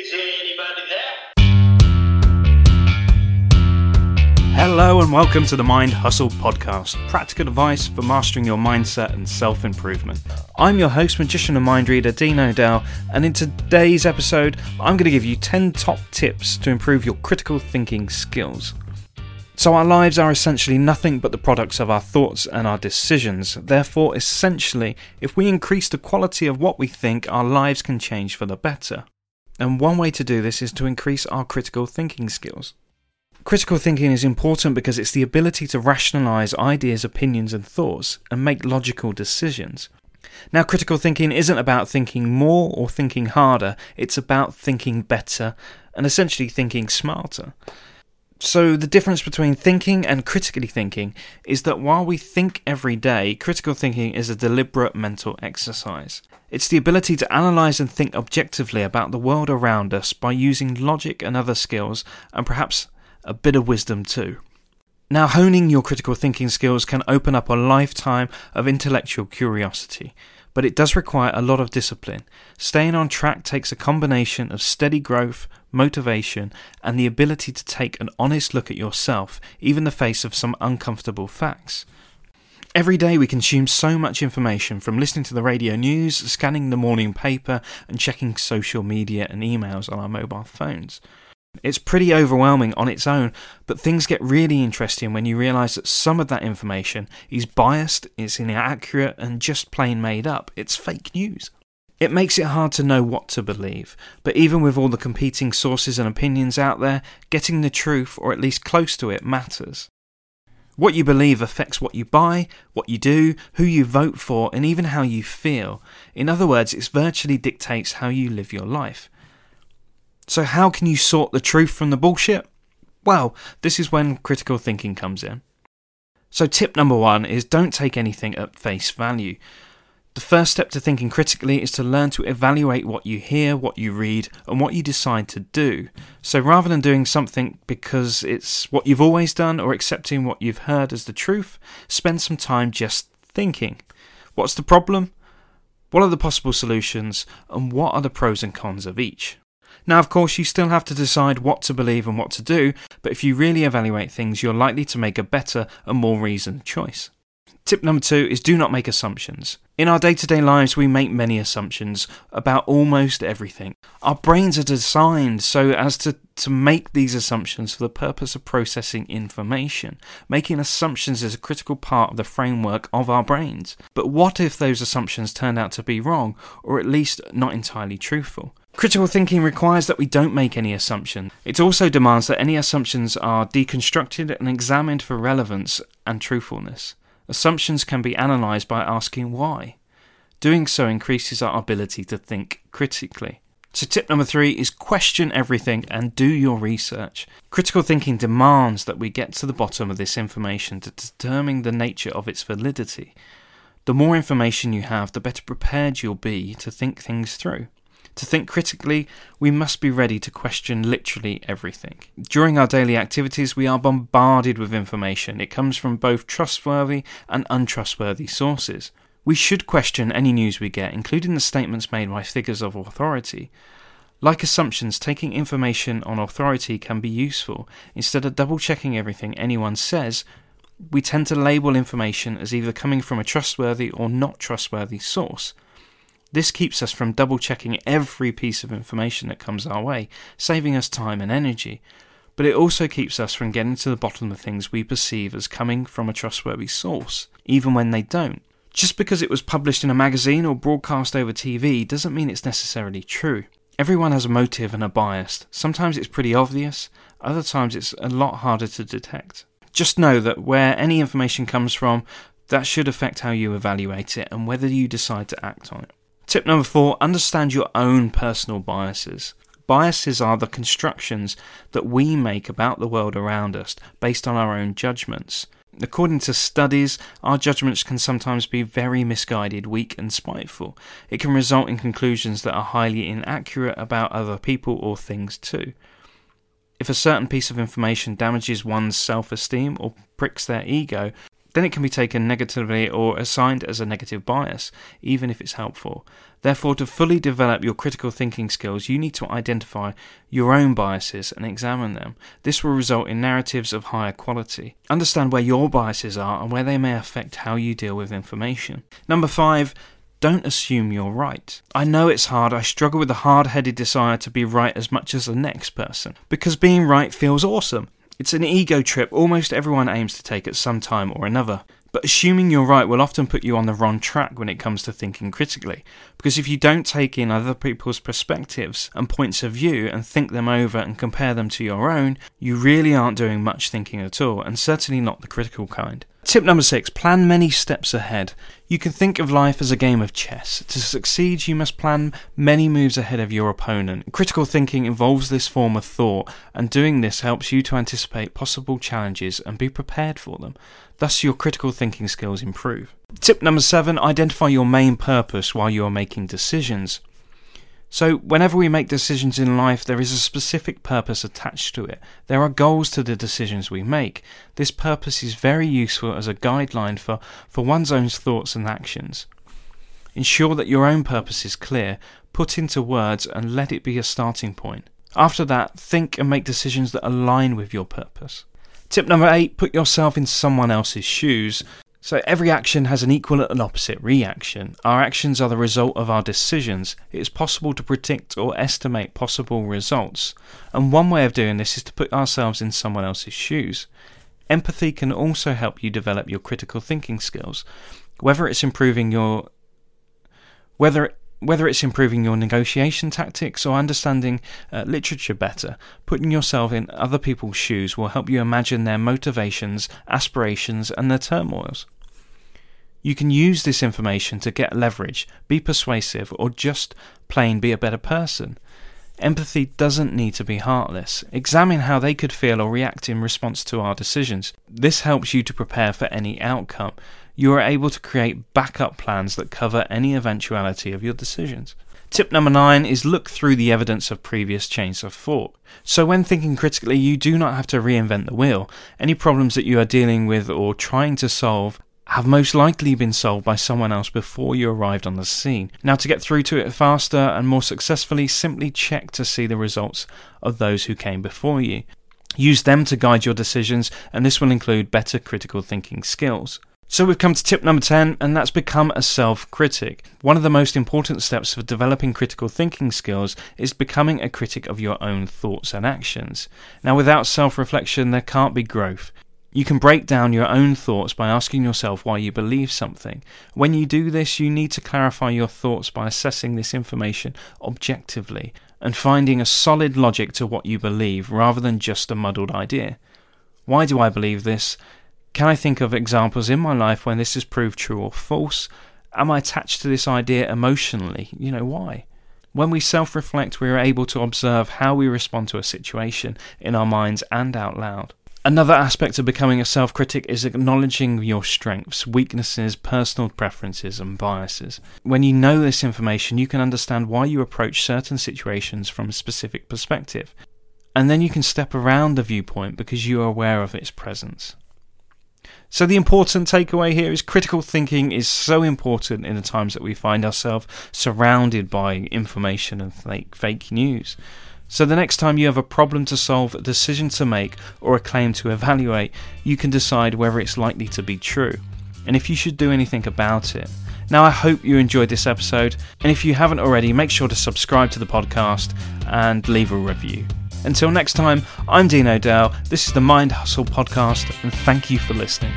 Is there anybody there? Hello and welcome to the Mind Hustle podcast, practical advice for mastering your mindset and self improvement. I'm your host, magician and mind reader Dean Odell, and in today's episode, I'm going to give you 10 top tips to improve your critical thinking skills. So, our lives are essentially nothing but the products of our thoughts and our decisions. Therefore, essentially, if we increase the quality of what we think, our lives can change for the better. And one way to do this is to increase our critical thinking skills. Critical thinking is important because it's the ability to rationalize ideas, opinions, and thoughts and make logical decisions. Now, critical thinking isn't about thinking more or thinking harder, it's about thinking better and essentially thinking smarter. So, the difference between thinking and critically thinking is that while we think every day, critical thinking is a deliberate mental exercise. It's the ability to analyze and think objectively about the world around us by using logic and other skills, and perhaps a bit of wisdom too. Now, honing your critical thinking skills can open up a lifetime of intellectual curiosity, but it does require a lot of discipline. Staying on track takes a combination of steady growth, motivation, and the ability to take an honest look at yourself, even the face of some uncomfortable facts. Every day we consume so much information from listening to the radio news, scanning the morning paper, and checking social media and emails on our mobile phones. It's pretty overwhelming on its own, but things get really interesting when you realise that some of that information is biased, it's inaccurate, and just plain made up. It's fake news. It makes it hard to know what to believe, but even with all the competing sources and opinions out there, getting the truth, or at least close to it, matters. What you believe affects what you buy, what you do, who you vote for, and even how you feel. In other words, it virtually dictates how you live your life. So, how can you sort the truth from the bullshit? Well, this is when critical thinking comes in. So, tip number one is don't take anything at face value. The first step to thinking critically is to learn to evaluate what you hear, what you read, and what you decide to do. So rather than doing something because it's what you've always done or accepting what you've heard as the truth, spend some time just thinking. What's the problem? What are the possible solutions? And what are the pros and cons of each? Now, of course, you still have to decide what to believe and what to do, but if you really evaluate things, you're likely to make a better and more reasoned choice. Tip number two is do not make assumptions. In our day to day lives, we make many assumptions about almost everything. Our brains are designed so as to, to make these assumptions for the purpose of processing information. Making assumptions is a critical part of the framework of our brains. But what if those assumptions turn out to be wrong, or at least not entirely truthful? Critical thinking requires that we don't make any assumptions. It also demands that any assumptions are deconstructed and examined for relevance and truthfulness. Assumptions can be analysed by asking why. Doing so increases our ability to think critically. So, tip number three is question everything and do your research. Critical thinking demands that we get to the bottom of this information to determine the nature of its validity. The more information you have, the better prepared you'll be to think things through. To think critically, we must be ready to question literally everything. During our daily activities, we are bombarded with information. It comes from both trustworthy and untrustworthy sources. We should question any news we get, including the statements made by figures of authority. Like assumptions, taking information on authority can be useful. Instead of double checking everything anyone says, we tend to label information as either coming from a trustworthy or not trustworthy source. This keeps us from double checking every piece of information that comes our way, saving us time and energy. But it also keeps us from getting to the bottom of things we perceive as coming from a trustworthy source, even when they don't. Just because it was published in a magazine or broadcast over TV doesn't mean it's necessarily true. Everyone has a motive and a bias. Sometimes it's pretty obvious, other times it's a lot harder to detect. Just know that where any information comes from, that should affect how you evaluate it and whether you decide to act on it. Tip number four understand your own personal biases. Biases are the constructions that we make about the world around us based on our own judgments. According to studies, our judgments can sometimes be very misguided, weak, and spiteful. It can result in conclusions that are highly inaccurate about other people or things, too. If a certain piece of information damages one's self esteem or pricks their ego, then it can be taken negatively or assigned as a negative bias, even if it's helpful. Therefore, to fully develop your critical thinking skills, you need to identify your own biases and examine them. This will result in narratives of higher quality. Understand where your biases are and where they may affect how you deal with information. Number five, don't assume you're right. I know it's hard, I struggle with the hard headed desire to be right as much as the next person, because being right feels awesome. It's an ego trip almost everyone aims to take at some time or another. But assuming you're right will often put you on the wrong track when it comes to thinking critically. Because if you don't take in other people's perspectives and points of view and think them over and compare them to your own, you really aren't doing much thinking at all, and certainly not the critical kind. Tip number six plan many steps ahead. You can think of life as a game of chess. To succeed, you must plan many moves ahead of your opponent. Critical thinking involves this form of thought, and doing this helps you to anticipate possible challenges and be prepared for them. Thus, your critical thinking skills improve. Tip number seven identify your main purpose while you are making decisions. So, whenever we make decisions in life, there is a specific purpose attached to it. There are goals to the decisions we make. This purpose is very useful as a guideline for, for one's own thoughts and actions. Ensure that your own purpose is clear, put into words, and let it be a starting point. After that, think and make decisions that align with your purpose. Tip number eight put yourself in someone else's shoes. So every action has an equal and opposite reaction. Our actions are the result of our decisions. It is possible to predict or estimate possible results. And one way of doing this is to put ourselves in someone else's shoes. Empathy can also help you develop your critical thinking skills. Whether it's improving your whether whether it's improving your negotiation tactics or understanding uh, literature better, putting yourself in other people's shoes will help you imagine their motivations, aspirations, and their turmoils. You can use this information to get leverage, be persuasive, or just plain be a better person. Empathy doesn't need to be heartless. Examine how they could feel or react in response to our decisions. This helps you to prepare for any outcome you are able to create backup plans that cover any eventuality of your decisions. Tip number nine is look through the evidence of previous chains of thought. So, when thinking critically, you do not have to reinvent the wheel. Any problems that you are dealing with or trying to solve have most likely been solved by someone else before you arrived on the scene. Now, to get through to it faster and more successfully, simply check to see the results of those who came before you. Use them to guide your decisions, and this will include better critical thinking skills. So we've come to tip number 10, and that's become a self critic. One of the most important steps for developing critical thinking skills is becoming a critic of your own thoughts and actions. Now, without self reflection, there can't be growth. You can break down your own thoughts by asking yourself why you believe something. When you do this, you need to clarify your thoughts by assessing this information objectively and finding a solid logic to what you believe rather than just a muddled idea. Why do I believe this? Can I think of examples in my life when this has proved true or false? Am I attached to this idea emotionally? You know, why? When we self reflect, we are able to observe how we respond to a situation in our minds and out loud. Another aspect of becoming a self critic is acknowledging your strengths, weaknesses, personal preferences, and biases. When you know this information, you can understand why you approach certain situations from a specific perspective. And then you can step around the viewpoint because you are aware of its presence. So, the important takeaway here is critical thinking is so important in the times that we find ourselves surrounded by information and fake, fake news. So, the next time you have a problem to solve, a decision to make, or a claim to evaluate, you can decide whether it's likely to be true and if you should do anything about it. Now, I hope you enjoyed this episode, and if you haven't already, make sure to subscribe to the podcast and leave a review. Until next time, I'm Dean Odell. This is the Mind Hustle podcast, and thank you for listening.